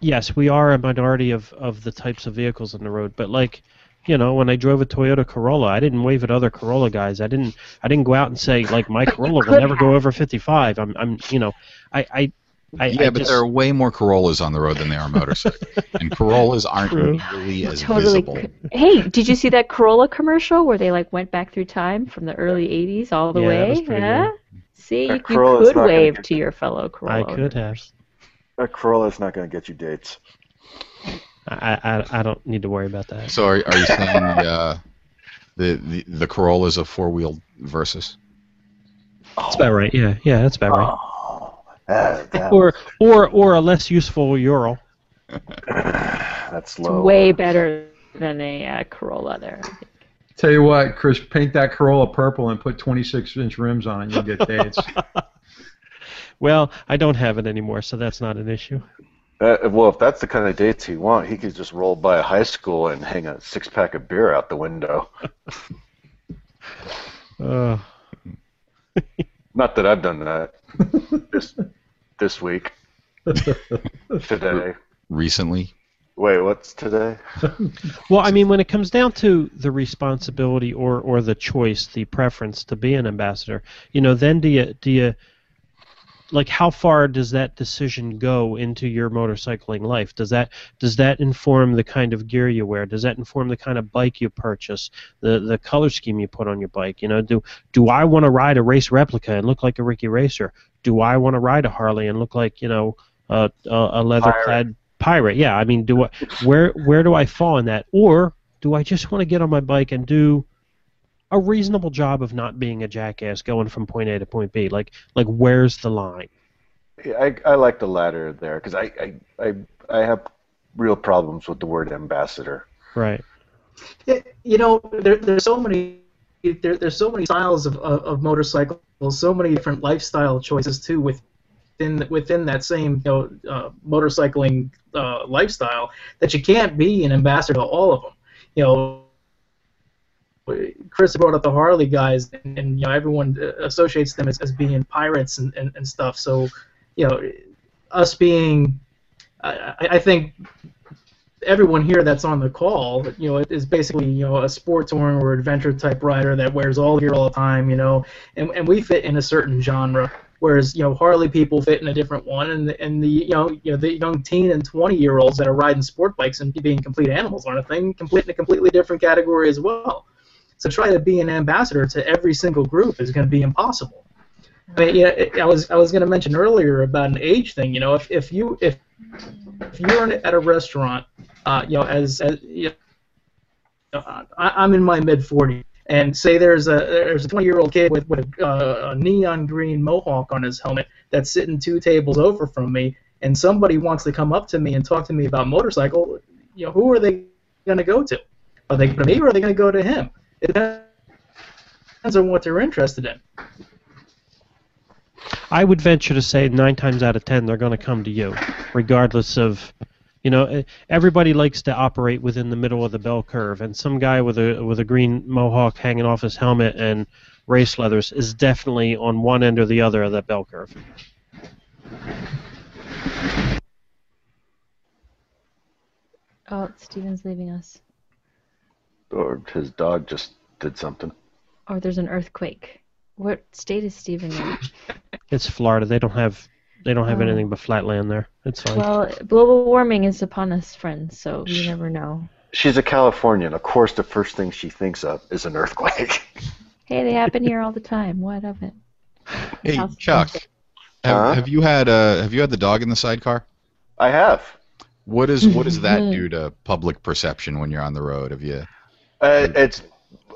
yes, we are a minority of, of the types of vehicles on the road, but like, you know, when I drove a Toyota Corolla, I didn't wave at other Corolla guys. I didn't I didn't go out and say like my Corolla will could never go over 55. I'm I'm you know, I I I, yeah, I but just, there are way more Corollas on the road than there are motorcycles, and Corollas aren't True. nearly as Totally. visible. Hey, did you see that Corolla commercial where they like went back through time from the early '80s all the Yeah, that way? was pretty good. See, That you, you Corolla's could wave to your fellow Corolla. I could have. A Corolla's not going to get you dates. I, I I don't need to worry about that. So are, are you saying the, uh, the the the Corollas a four wheel Versys? That's about right. Yeah, yeah, that's about right. Oh, that, that, Or or or a less useful Ural. that's low. It's way better than a uh, Corolla there. Tell you what, Chris, paint that Corolla purple and put 26 inch rims on it. You'll get dates. Well, I don't have it anymore, so that's not an issue. Uh, well, if that's the kind of dates he want, he could just roll by a high school and hang a six pack of beer out the window. Uh, Not that I've done that this this week. Today. recently. Wait, what's today? Well, I mean, when it comes down to the responsibility or, or the choice, the preference to be an ambassador, you know, then do you do you like how far does that decision go into your motorcycling life? Does that does that inform the kind of gear you wear? Does that inform the kind of bike you purchase? The the color scheme you put on your bike? You know, do do I want to ride a race replica and look like a Ricky Racer? Do I want to ride a Harley and look like you know a a, a leather clad pirate? Yeah, I mean, do I where where do I fall in that? Or do I just want to get on my bike and do a reasonable job of not being a jackass going from point A to point B? Like like where's the line? Yeah, I, I like the latter there because I, I, I, I have real problems with the word ambassador. Right. You know, there, there's so many there, there's so many styles of, of, of motorcycles, so many different lifestyle choices too within within that same you know uh, motorcycling uh, lifestyle that you can't be an ambassador to all of them. You know, Chris brought up the Harley guys, and, and you know everyone associates them as, as being pirates and, and, and stuff. So, you know, us being, I, I think everyone here that's on the call, you know, is basically you know a sports touring or adventure type rider that wears all gear all the time, you know, and and we fit in a certain genre. Whereas you know Harley people fit in a different one, and the, and the you know you know the young teen and twenty year olds that are riding sport bikes and being complete animals on a thing, complete in a completely different category as well. So try to be an ambassador to every single group is going to be impossible. I mean, yeah, I was I was going to mention earlier about an age thing. You know, if, if you if if you're at a restaurant, uh, you know, as, as you know, I, I'm in my mid 40s, and say there's a there's a 20 year old kid with with a, uh, a neon green mohawk on his helmet that's sitting two tables over from me, and somebody wants to come up to me and talk to me about motorcycle. You know, who are they going to go to? Are they going to me or are they going to go to him? It depends on what they're interested in. I would venture to say nine times out of ten they're going to come to you, regardless of, you know, eh, everybody likes to operate within the middle of the bell curve, and some guy with a with a green mohawk hanging off his helmet and race leathers is definitely on one end or the other of that bell curve. Oh, Stephen's leaving us. Or his dog just did something. Or there's an earthquake. What state is Stephen in? It's Florida. They don't have they don't have Oh. anything but flat land there. It's fine. Well, global warming is upon us, friends, so you never know. She's a Californian. Of course, the first thing she thinks of is an earthquake. Hey, they happen here all the time. What of it? Hey, How's- Chuck, have, Huh? have you had uh, have you had the dog in the sidecar? I have. What is what does that do to public perception when you're on the road? Have you? Uh, it's.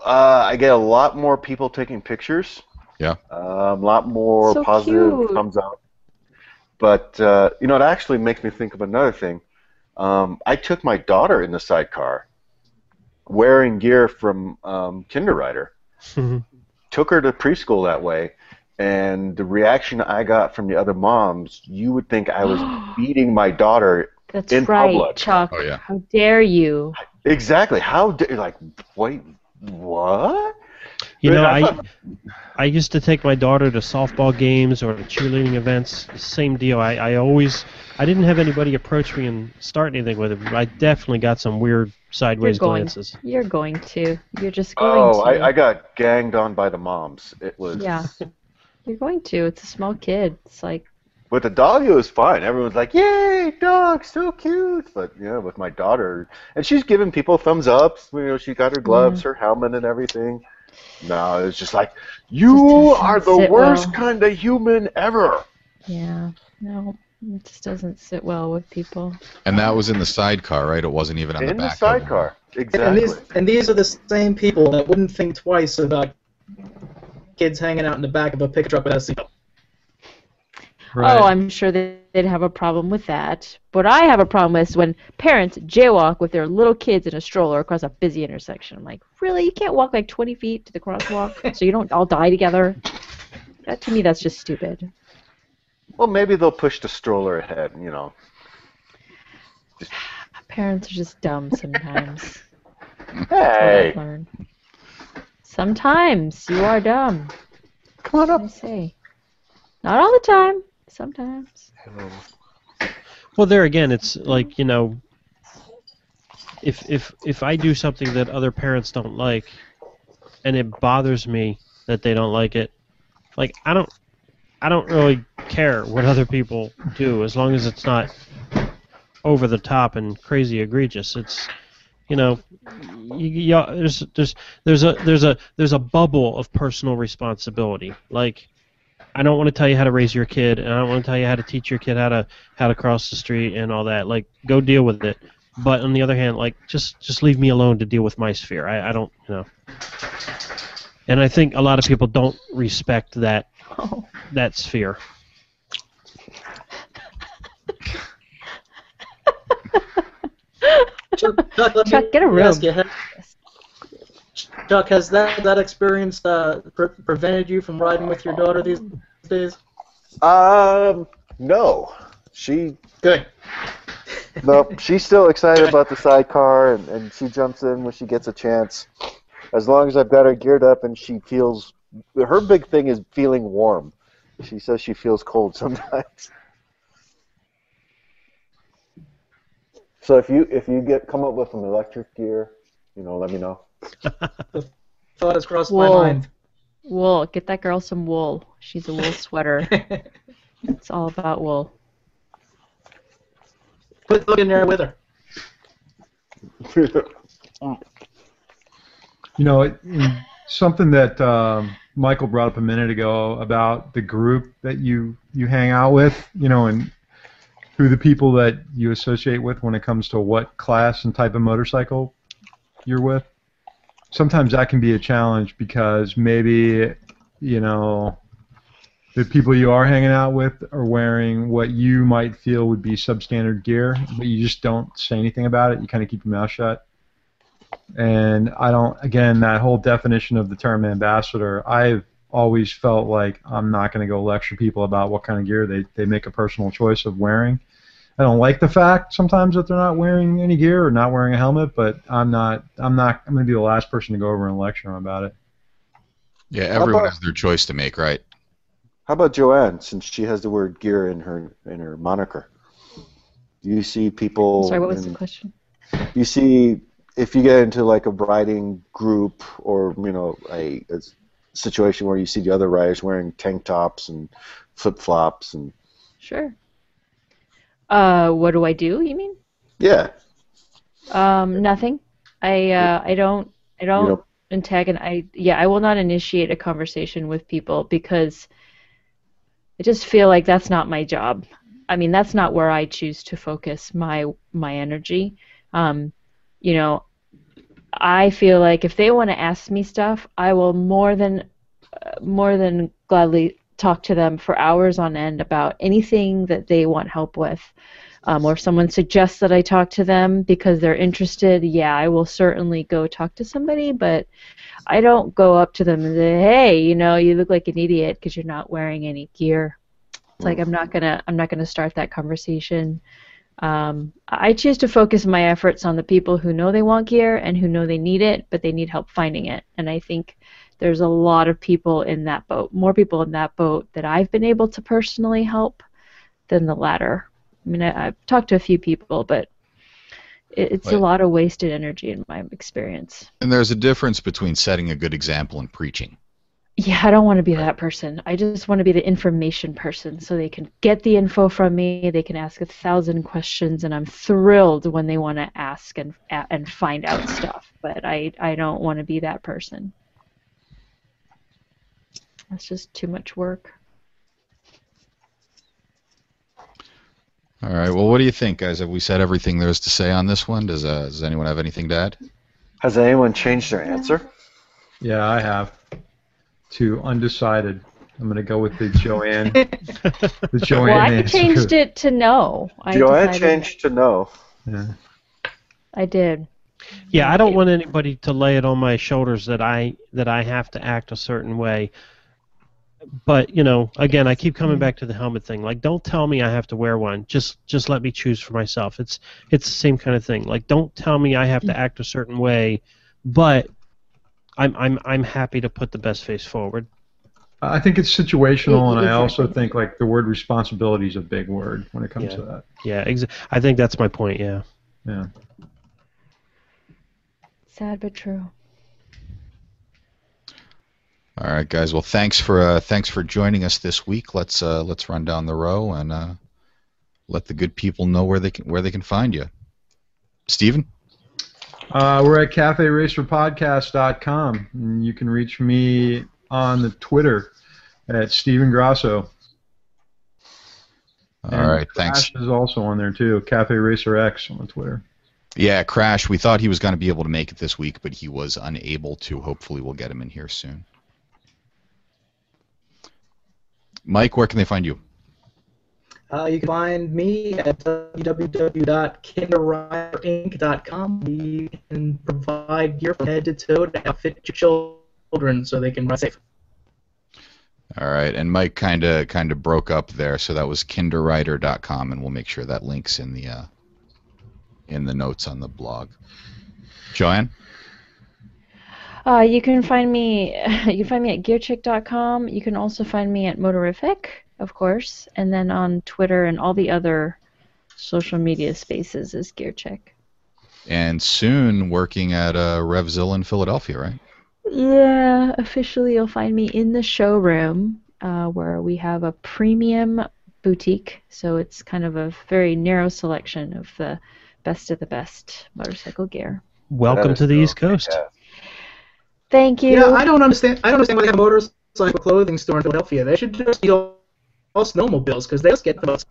Uh, I get a lot more people taking pictures. Yeah. Um, a lot more So positive cute. thumbs up. But uh, you know, it actually makes me think of another thing. Um, I took my daughter in the sidecar, wearing gear from um, Kinderrider. Took her to preschool that way, and the reaction I got from the other moms, you would think I was beating my daughter. That's In right, public. Chuck. Oh, yeah. How dare you? Exactly. How did like wait what? You know, I I used to take my daughter to softball games or to cheerleading events. Same deal. I, I always I didn't have anybody approach me and start anything with it. But I definitely got some weird sideways going. glances. You're going to. You're just oh, going Oh, to. I, I got ganged on by the moms. It was Yeah. You're going to. It's a small kid. It's like, With the dog, it was fine. Everyone's like, "Yay, dog, so cute!" But yeah, with my daughter, and she's giving people thumbs ups. You know, she got her gloves, mm. her helmet, and everything. No, it's just like, "You doesn't are the worst well." kind of human ever." yeah, no, it just doesn't sit well with people. And that was in the sidecar, right? It wasn't even on the back. In the back. of sidecar, And exactly. these and these are the same people that wouldn't think twice about kids hanging out in the back of a pickup truck without a seatbelt. Right. Oh, I'm sure they'd have a problem with that. What I have a problem with is when parents jaywalk with their little kids in a stroller across a busy intersection. I'm like, really? You can't walk like 20 feet to the crosswalk so you don't all die together? That to me, that's just stupid. Well, maybe they'll push the stroller ahead. You know. Parents are just dumb sometimes. Hey, Sometimes you are dumb. come on up. I say. Not all the time. Sometimes. Well, there again, it's like you know, if if if I do something that other parents don't like, and it bothers me that they don't like it, like I don't, I don't really care what other people do as long as it's not over the top and crazy egregious. It's you know, you, you, there's there's there's a there's a there's a bubble of personal responsibility. Like, I don't want to tell you how to raise your kid, and I don't want to tell you how to teach your kid how to how to cross the street and all that. Like, go deal with it. But on the other hand, like, just just leave me alone to deal with my sphere. I, I don't, you know. And I think a lot of people don't respect that Oh. that sphere. Chuck, Chuck, let Chuck, me get a room. ask you, ha- Chuck, has that that experience uh, pre- prevented you from riding with your daughter these days? Um, no. She Good. no, she's still excited about the sidecar, and, and she jumps in when she gets a chance. As long as I've got her geared up and she feels, her big thing is feeling warm. She says she feels cold sometimes. So if you if you get come up with some electric gear, you know, let me know. Thought has crossed Whoa. my mind. Wool. Get that girl some wool. She's a wool sweater. it's all about wool. Quit looking there with her. You know, it- something that um, Michael brought up a minute ago about the group that you you hang out with, you know, and who the people that you associate with when it comes to what class and type of motorcycle you're with. Sometimes that can be a challenge because maybe, you know, the people you are hanging out with are wearing what you might feel would be substandard gear, but you just don't say anything about it. You kind of keep your mouth shut. And I don't, again, that whole definition of the term ambassador, I've always felt like I'm not going to go lecture people about what kind of gear they, they make a personal choice of wearing. I don't like the fact sometimes that they're not wearing any gear or not wearing a helmet, but I'm not, I'm not, I'm going to be the last person to go over and lecture them about it. Yeah, everyone about- has their choice to make, right? How about Joanne, since she has the word gear in her in her moniker? Do you see people? Sorry, what was in- the question? you see if you get into like a riding group or you know a, a situation where you see the other riders wearing tank tops and flip flops and Sure. Uh, what do I do? You mean? yeah Um, nothing. I uh, I don't I don't don't- antagonize. I yeah, I will not initiate a conversation with people because I just feel like that's not my job. I mean, that's not where I choose to focus my my energy. Um, you know, I feel like if they want to ask me stuff, I will more than uh, more than gladly talk to them for hours on end about anything that they want help with. Um, or if someone suggests that I talk to them because they're interested, yeah, I will certainly go talk to somebody, but I don't go up to them and say, "Hey, you know, you look like an idiot because you're not wearing any gear." It's like I'm not gonna I'm not gonna start that conversation. Um, I choose to focus my efforts on the people who know they want gear and who know they need it, but they need help finding it. And I think there's a lot of people in that boat, more people in that boat that I've been able to personally help than the latter. I mean, I, I've talked to a few people, but it, it's a lot of wasted energy in my experience. And there's a difference between setting a good example and preaching. Yeah, I don't want to be that person. I just want to be the information person so they can get the info from me. They can ask a thousand questions, and I'm thrilled when they want to ask and and find out stuff. But I I don't want to be that person. That's just too much work. All right. Well, what do you think, guys? Have we said everything there is to say on this one? Does uh, Does anyone have anything to add? has anyone changed their answer Yeah, I have. To undecided. I'm going to go with the Joanne. the Joanne well, I answer. changed it to no. I joanne decided- changed to no Yeah. I did. Yeah, I don't want anybody to lay it on my shoulders that I that I have to act a certain way. But you know, again, I keep coming back to the helmet thing. Like, don't tell me I have to wear one. Just just let me choose for myself. It's it's the same kind of thing. Like, don't tell me I have to act a certain way, but I'm I'm I'm happy to put the best face forward. I think it's situational, and I also think like the word responsibility is a big word when it comes Yeah. to that. Yeah, ex- I think that's my point. Yeah. Yeah. Sad but true. All right, guys. Well, thanks for uh, thanks for joining us this week. Let's uh, let's run down the row and uh, let the good people know where they can where they can find you. Stephen? Uh, we're at CafeRacerPodcast.com, and you can reach me on the Twitter at Stephen Grasso. All And right, thanks. Crash is also on there too. Cafe Racer X on the Twitter. Yeah, Crash. We thought he was going to be able to make it this week, but he was unable to. Hopefully, we'll get him in here soon. Mike, where can they find you? Uh, you can find me at www.kinderriderinc.com. We can provide gear from head to toe to outfit your children so they can run safe. All right, and Mike kind of kind of broke up there, so that was kinderrider.com, and we'll make sure that links in the uh, in the notes on the blog. Joanne? Uh, you can find me. You can find me at gearchick.com. You can also find me at Motorific, of course, and then on Twitter and all the other social media spaces is Gearchick. And soon working at uh, Revzilla in Philadelphia, right? Yeah, officially you'll find me in the showroom uh, where we have a premium boutique. So it's kind of a very narrow selection of the best of the best motorcycle gear. Welcome to the so East Coast. fantastic. Thank you. Yeah, I don't understand. I don't understand why they have a motorcycle clothing store in Philadelphia. They should just be all, all snowmobiles because they just get the most.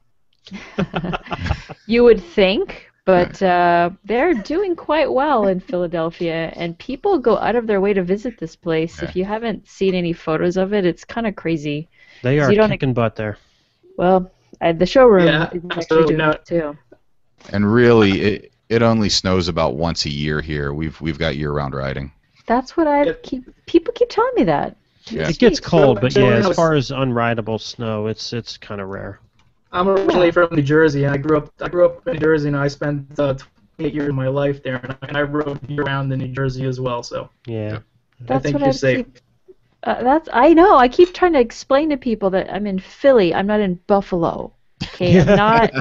You would think, but uh, they're doing quite well in Philadelphia, and people go out of their way to visit this place. If you haven't seen any photos of it, it's kind of crazy. They are you don't- kicking butt there. Well, uh, the showroom Yeah, is actually absolutely doing not. it too. And really, it it only snows about once a year here. We've we've got year-round riding. That's what I Yeah. keep. People keep telling me that. Yeah. It gets cold, but yeah, as far as unrideable snow, it's it's kind of rare. I'm originally from New Jersey, and I grew up. I grew up in New Jersey, and I spent uh, 28 years of my life there, and I, and I rode year round in New Jersey as well. So Yeah. That's think what you're I safe. keep. Uh, that's I know. I keep trying to explain to people that I'm in Philly. I'm not in Buffalo. Okay, I'm not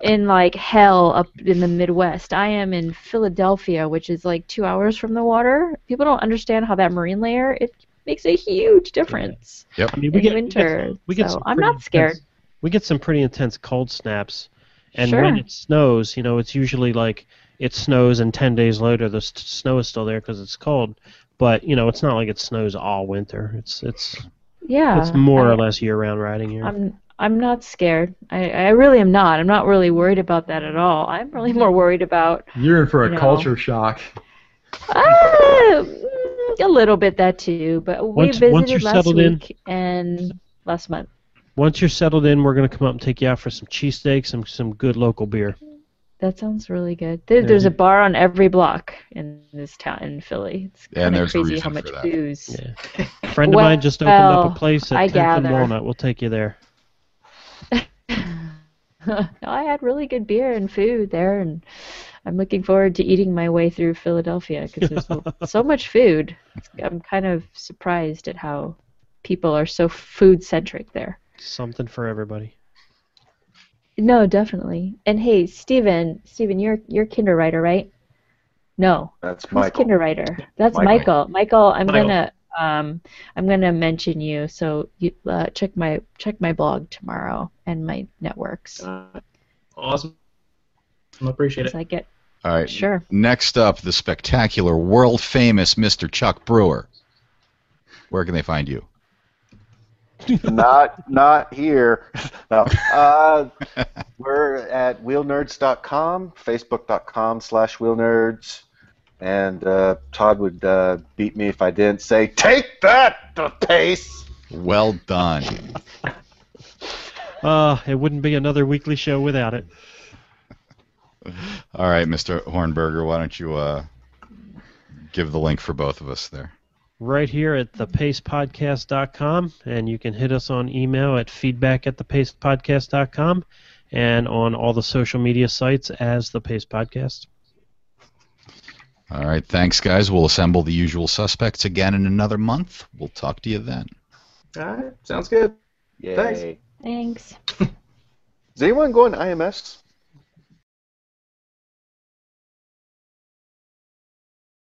in like hell up in the Midwest. I am in Philadelphia, which is like two hours from the water. People don't understand how that marine layer it makes a huge difference I mean, we in winter. we get so some I'm not scared. intense- we get some pretty intense cold snaps, and Sure. when it snows, you know, it's usually like it snows and ten days later the s- snow is still there because it's cold. But you know, it's not like it snows all winter. It's it's Yeah, it's more I- or less year-round riding here. I'm I'm not scared. I, I really am not. I'm not really worried about that at all. I'm really more worried about You're in for a You know. culture shock. ah, mm, a little bit that too. But we Once- visited once you're last settled in- week and last month. Once you're settled in, we're gonna come up and take you out for some cheesesteaks and some good local beer. That sounds really good. There, Yeah. There's a bar on every block in this town in Philly. It's Yeah, and kind of a crazy how much for that. booze. Yeah. A friend of mine just opened up a place at I 10th and. Walnut. We'll take you there. No, I had really good beer and food there, and I'm looking forward to eating my way through Philadelphia because there's so, so much food. I'm kind of surprised at how people are so food centric there. Something for everybody. No, definitely. And hey, Stephen, Stephen, you're you're KinderRider, right? No, That's Michael. who's Michael. KinderRider? That's Michael. Michael. Michael, I'm Michael. gonna um I'm gonna mention you. So you uh, check my check my blog tomorrow and my networks. uh, awesome. I appreciate it. I get All right. sure. Next up, the spectacular, world famous Mr. Chuck Brewer. Where can they find you? not not here. No. Uh, we're at wheelnerds.com, facebook.com slash wheelnerds, and uh, Todd would uh, beat me if I didn't say, take that, the pace. Well done. Uh, it wouldn't be another weekly show without it. All right, Mr. Hornberger, why don't you uh, give the link for both of us there? Right here at thepacepodcast.com, and you can hit us on email at feedback at thepacepodcast.com and on all the social media sites as the Pace Podcast. All right. Thanks, guys. We'll assemble the usual suspects again in another month. We'll talk to you then. All right. Sounds good. Yay. Thanks. Thanks. Is anyone going IMS?